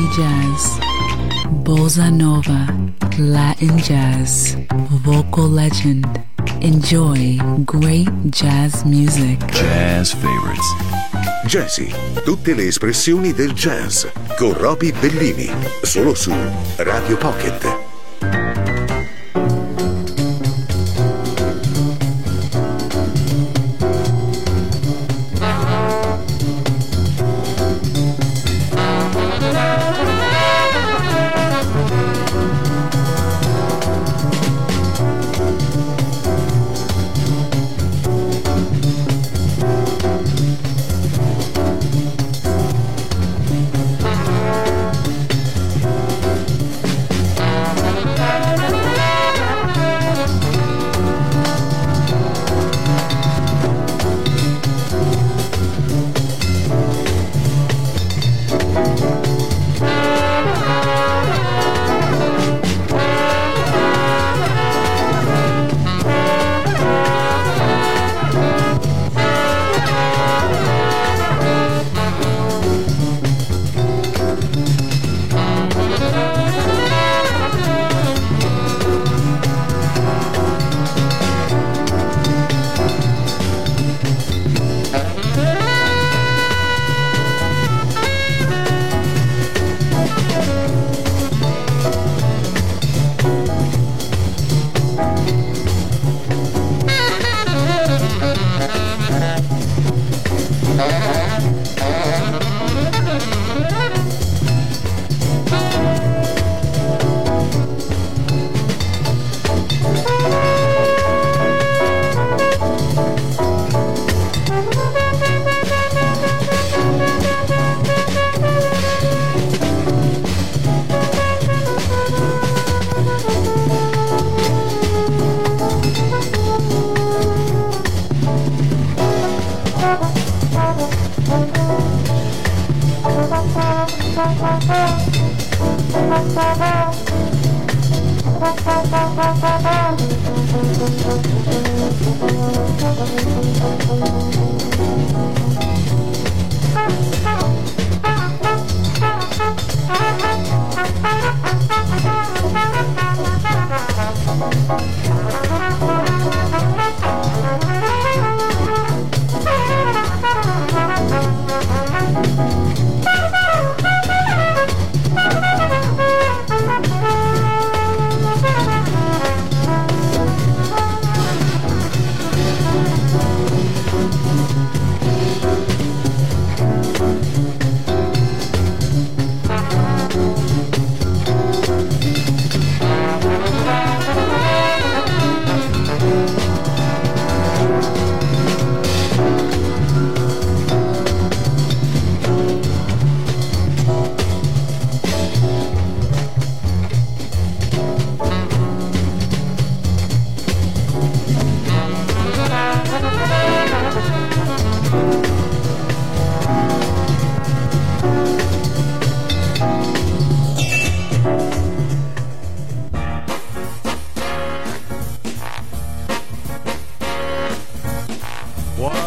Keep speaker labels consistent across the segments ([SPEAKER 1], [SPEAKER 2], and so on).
[SPEAKER 1] funky jazz, bossa nova, Latin jazz, vocal legend. Enjoy great jazz music.
[SPEAKER 2] Jazz favorites.
[SPEAKER 3] Jazzy, tutte le espressioni del jazz con Roby Bellini, solo su Radio Pocket.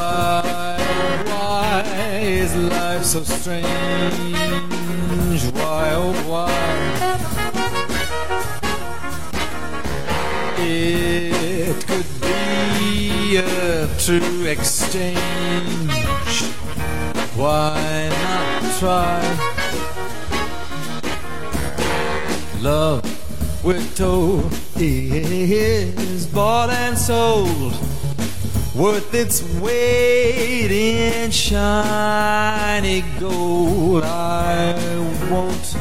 [SPEAKER 4] Why, why is life so strange? Why, oh, why? It could be a true exchange. Why not try? Love, we're told, is bought and sold worth its weight in shiny gold. I won't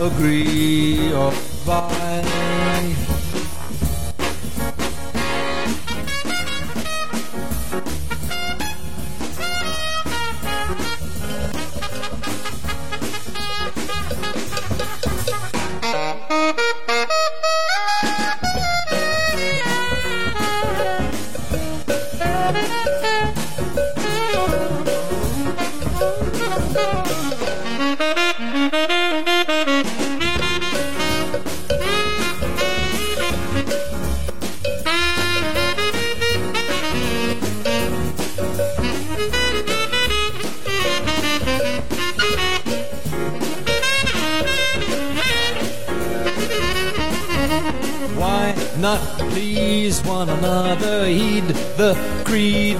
[SPEAKER 4] agree or buy.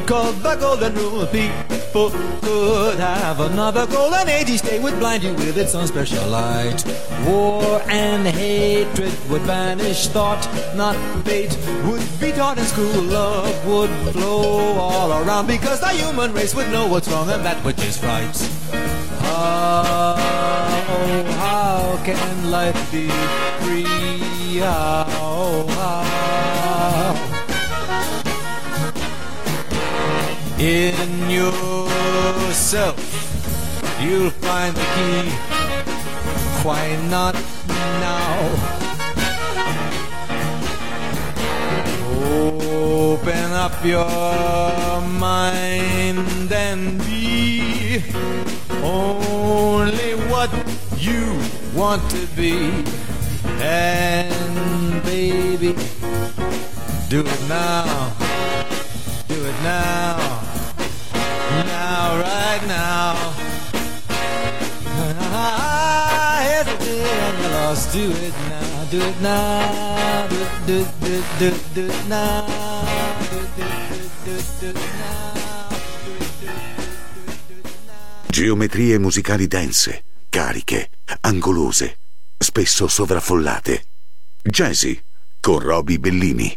[SPEAKER 4] Called the Golden Rule. People could have another golden age. Each day would blind you with its own special light. War and hatred would vanish. Thought, not fate, would be taught in school. Love would flow all around because the human race would know what's wrong and that which is right. How, how can life be free? How, how? In yourself, you'll find the key. Why not now? Open up your mind and be only what you want to be. And baby, do it now. Do it now. Right now. I hesitate and lost. Do it now. Do it now. Do it. Do it, do it, do it, do it now. Do it, do it, do it, do it now.
[SPEAKER 3] Geometrie musicali dense, cariche, angolose, spesso sovraffollate. Jazzy con Roby Bellini.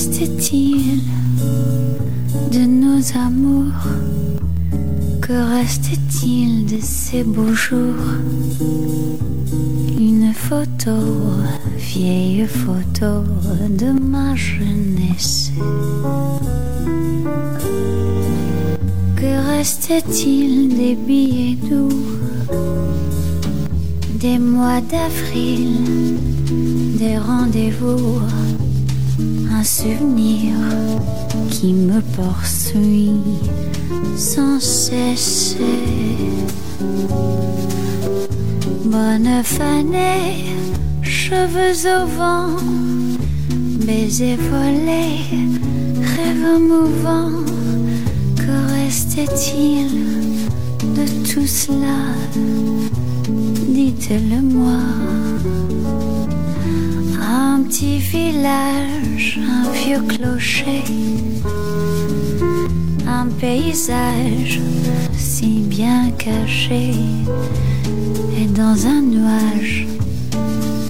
[SPEAKER 5] reste-t-il de nos amours Que reste-t-il de ces beaux jours Une photo, vieille photo de ma jeunesse. Que reste-t-il des billets doux Des mois d'avril, des rendez-vous un souvenir qui me poursuit sans cesser. Bonne fanée, cheveux au vent, baisers volés, rêves mouvants. Que restait-il de tout cela? Dites-le-moi petit village, un vieux clocher, un paysage si bien caché, et dans un nuage,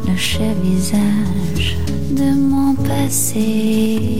[SPEAKER 5] le chef visage de mon passé.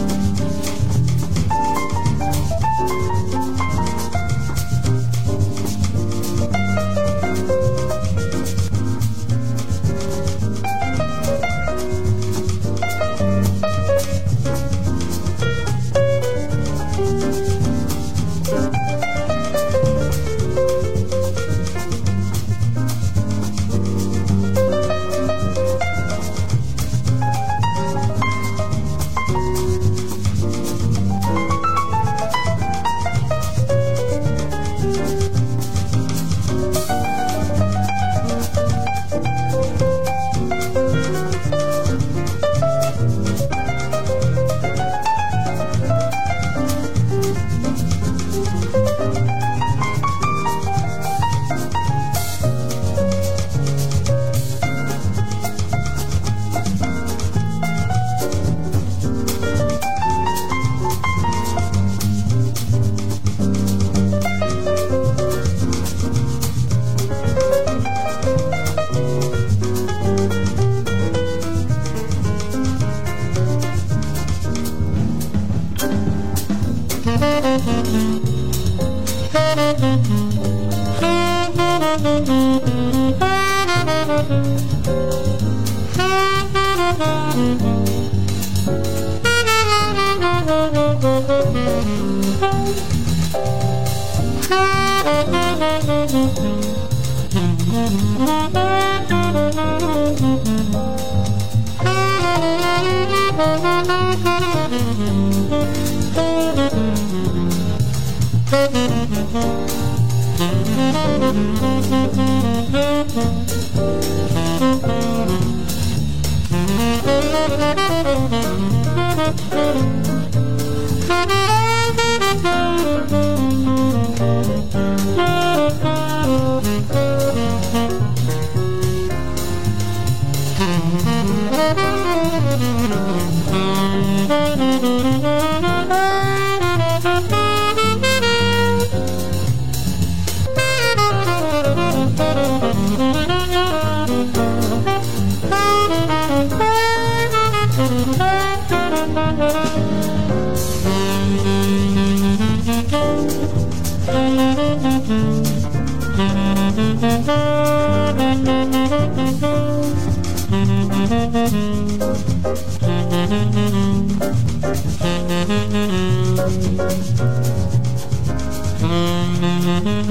[SPEAKER 3] Thank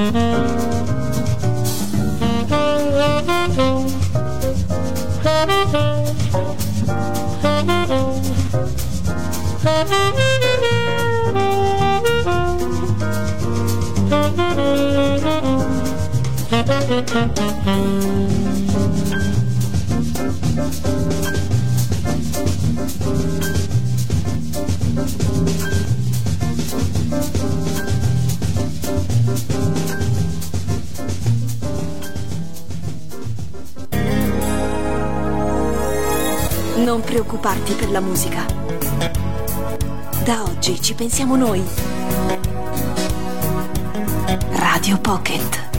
[SPEAKER 3] Música
[SPEAKER 6] Non preoccuparti per la musica. Da oggi ci pensiamo noi. Radio Pocket.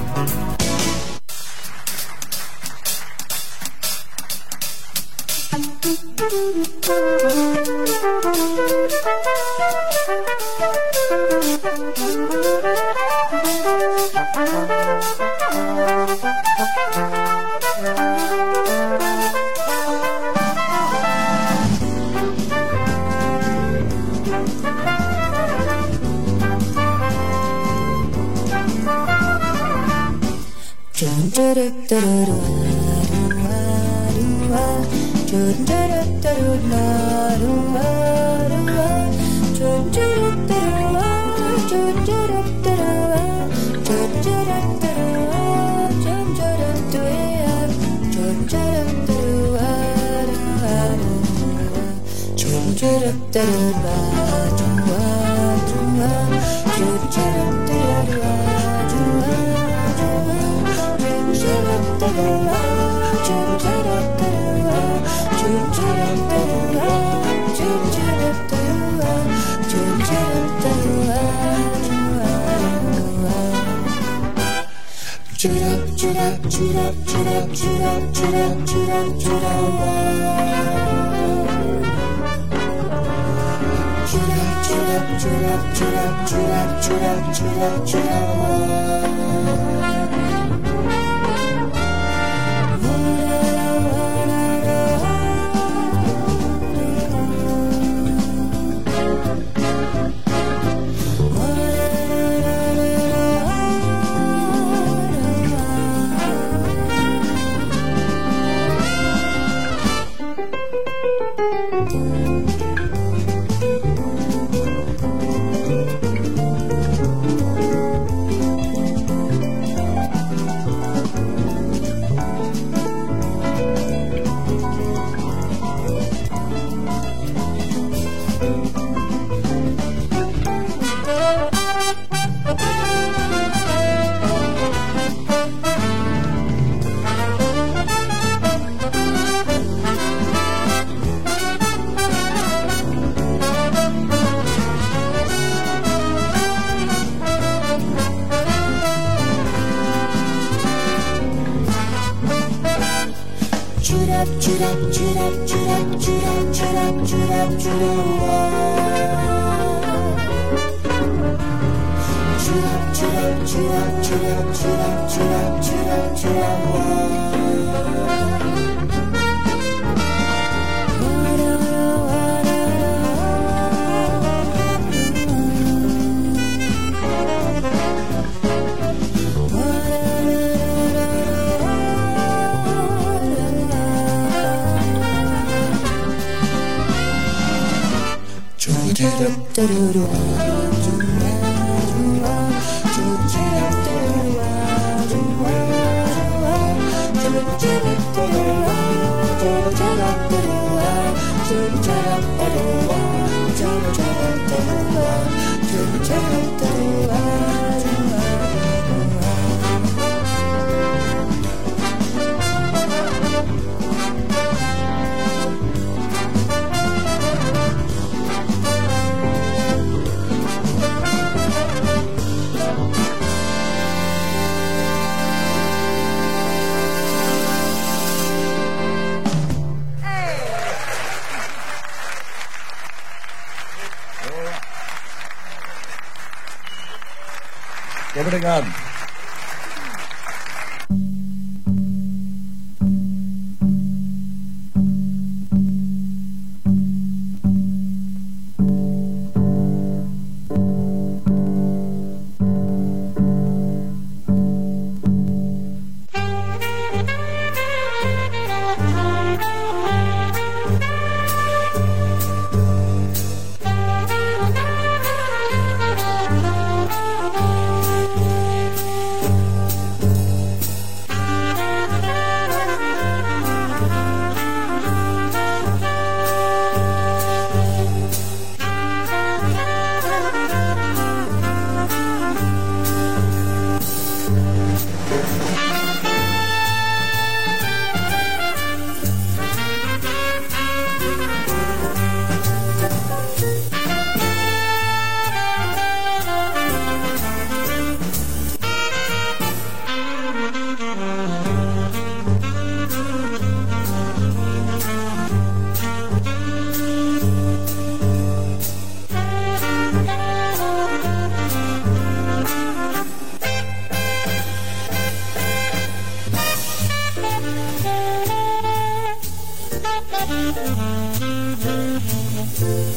[SPEAKER 7] thank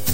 [SPEAKER 7] you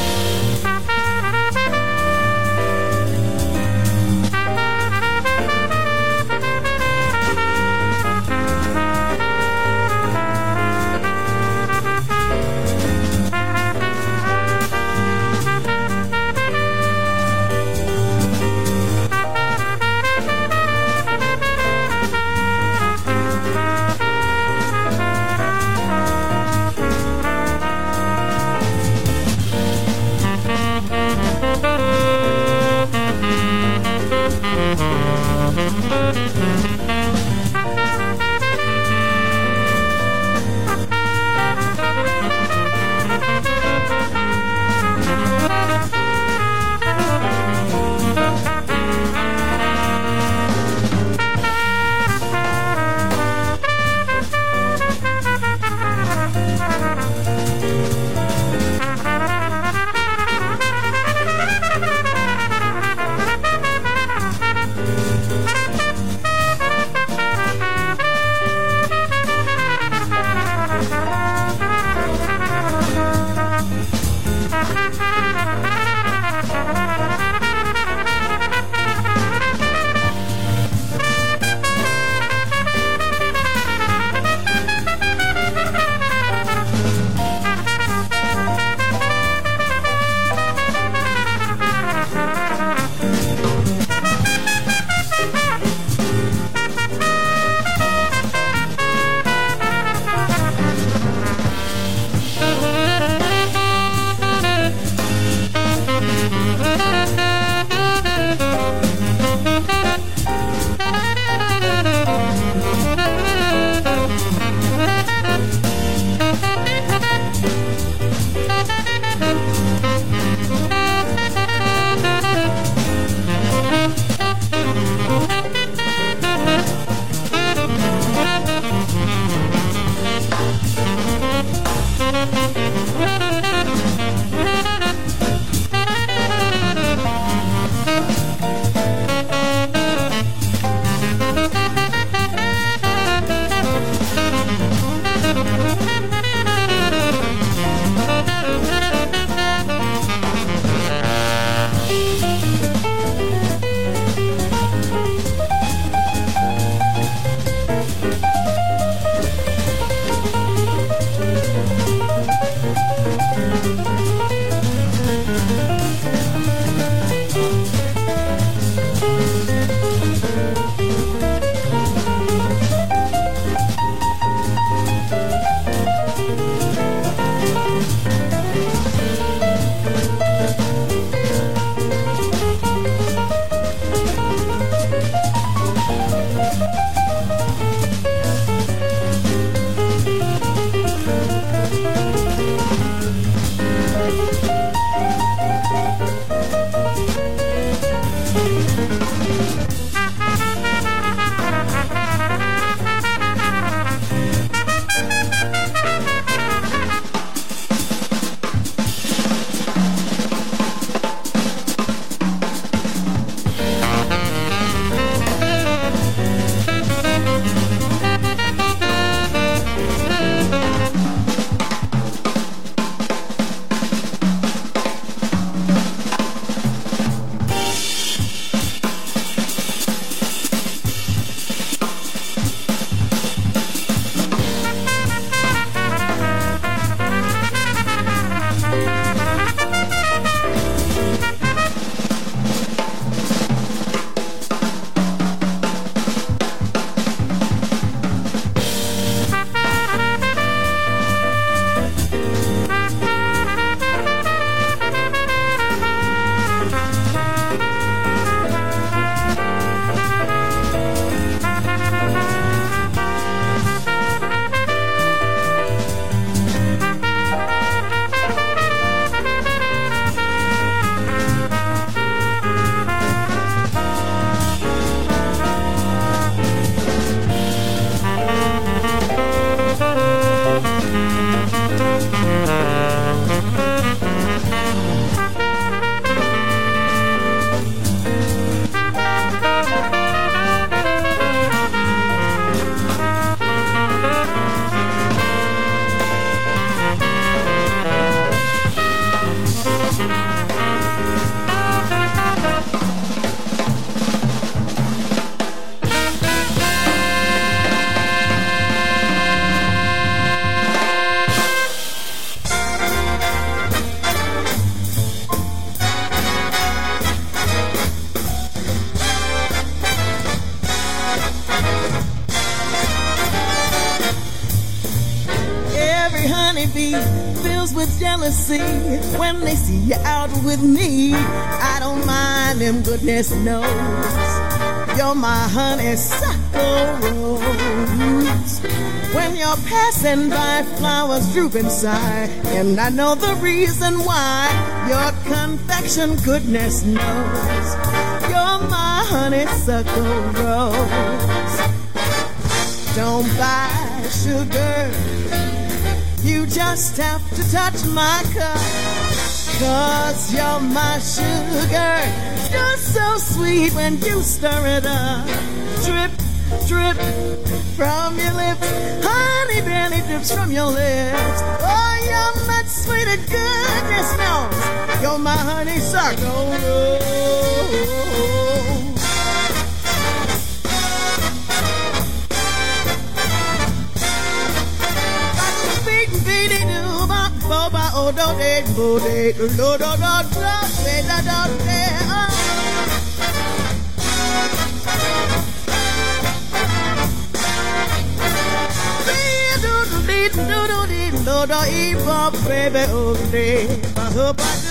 [SPEAKER 8] Fills with jealousy when they see you out with me. I don't mind them, goodness knows. You're my honeysuckle rose. When you're passing by, flowers droop inside. And I know the reason why. Your confection, goodness knows. You're my honeysuckle rose. Don't buy sugar. You just have to touch my cup. Cause you're my sugar. You're so sweet when you stir it up. Drip, drip from your lips. Honey barely drips from your lips. Oh, you're much sweeter, goodness knows. You're my honeysuckle rose. ba o do de bo de do do do do de da do de do do do do do do do e ba baby o de ba ho ba do do do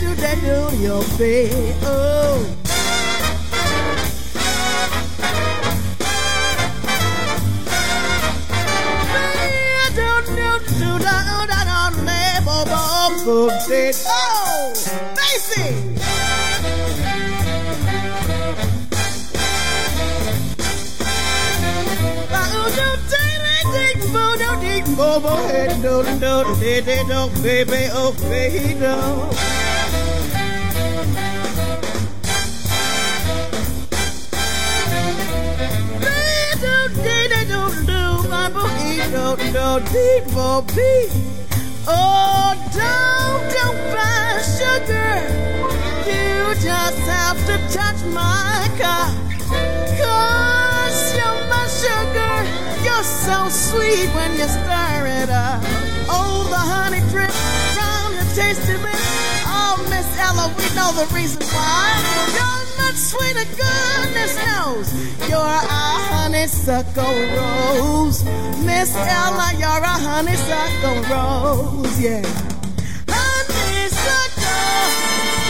[SPEAKER 8] do that do your bed. Oh. Oh, baby oh baby do. Do do deep for beat. Oh, don't don't buy sugar. You just have to touch my cup. Cause you're my sugar. You're so sweet when you stir it up. Oh, the honey drip from your tasty lips. Oh, Miss Ella, we know the reason why. You're much sweeter, goodness knows. You're a honeysuckle rose. Miss Ella, you're a honeysuckle rose, yeah. Honeysuckle.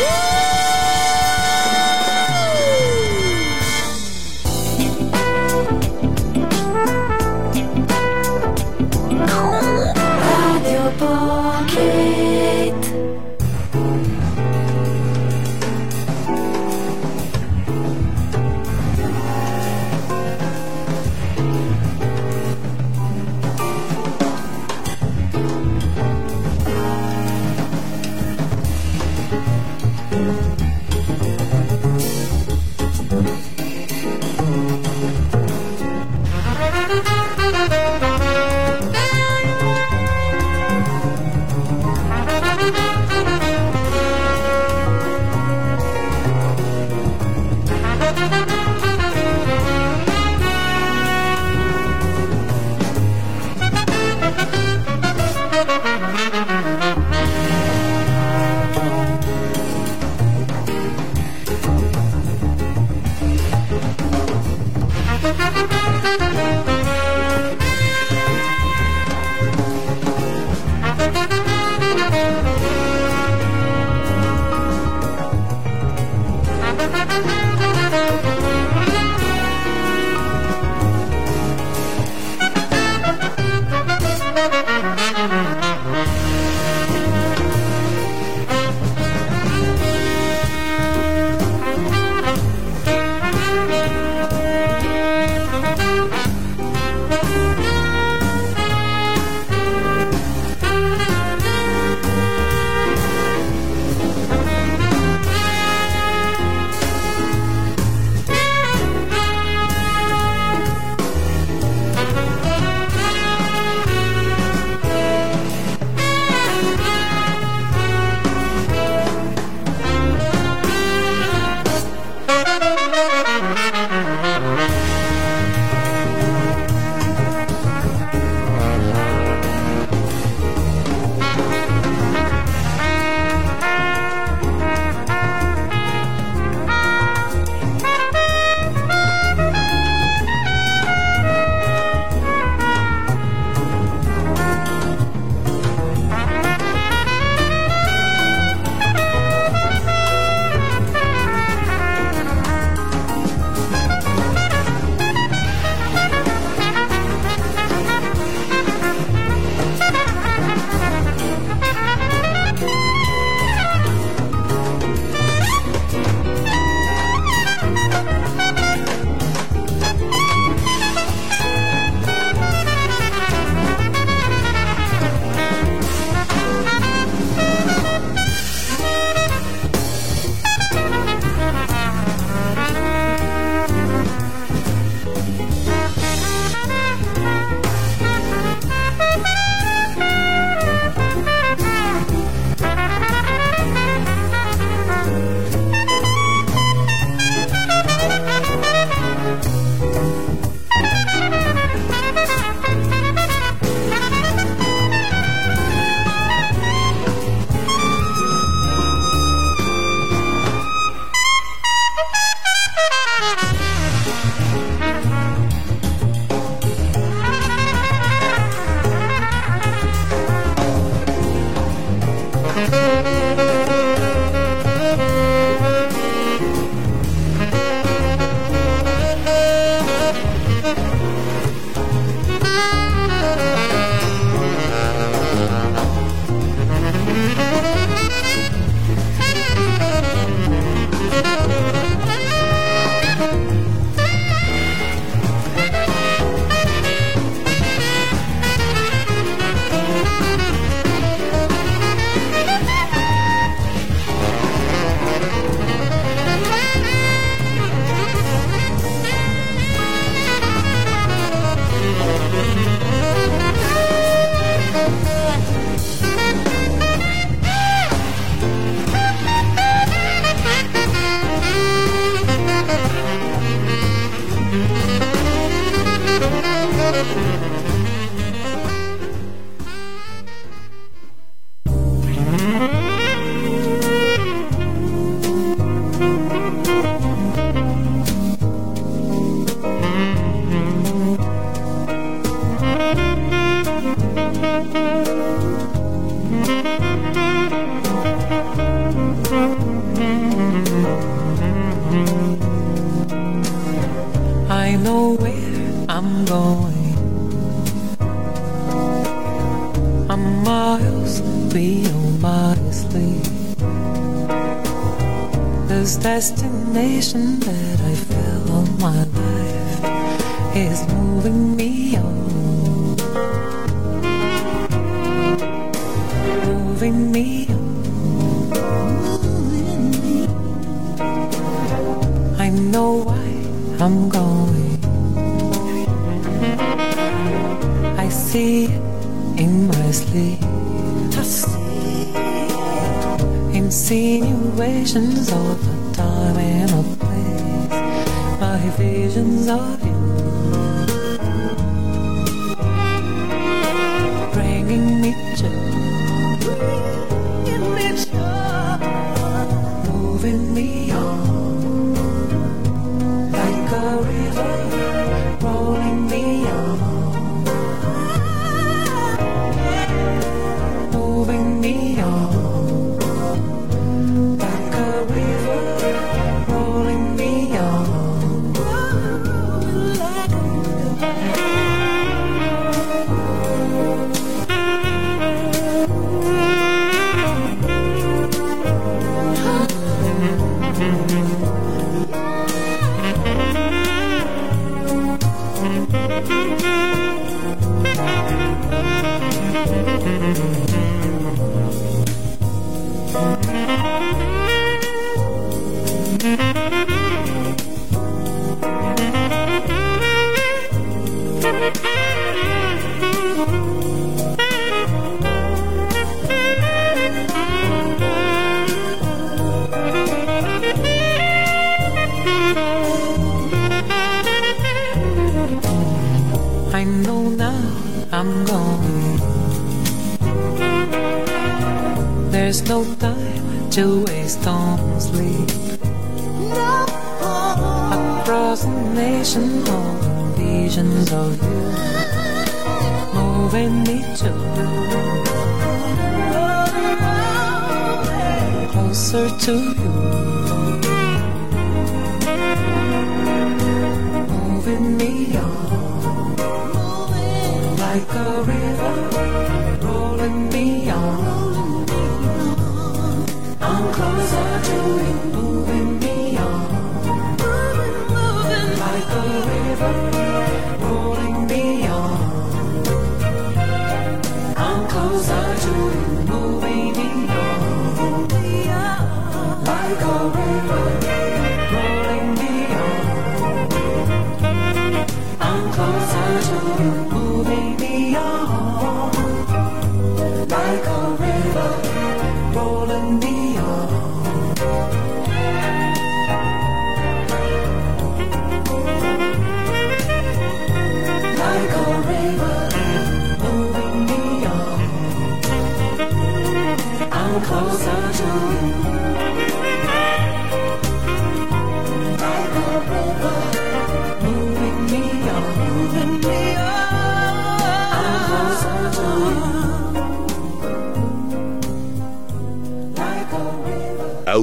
[SPEAKER 8] Radio
[SPEAKER 5] Thank you.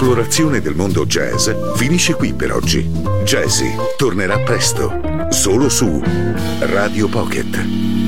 [SPEAKER 3] L'esplorazione del mondo jazz finisce qui per oggi. Jazzy tornerà presto, solo su Radio Pocket.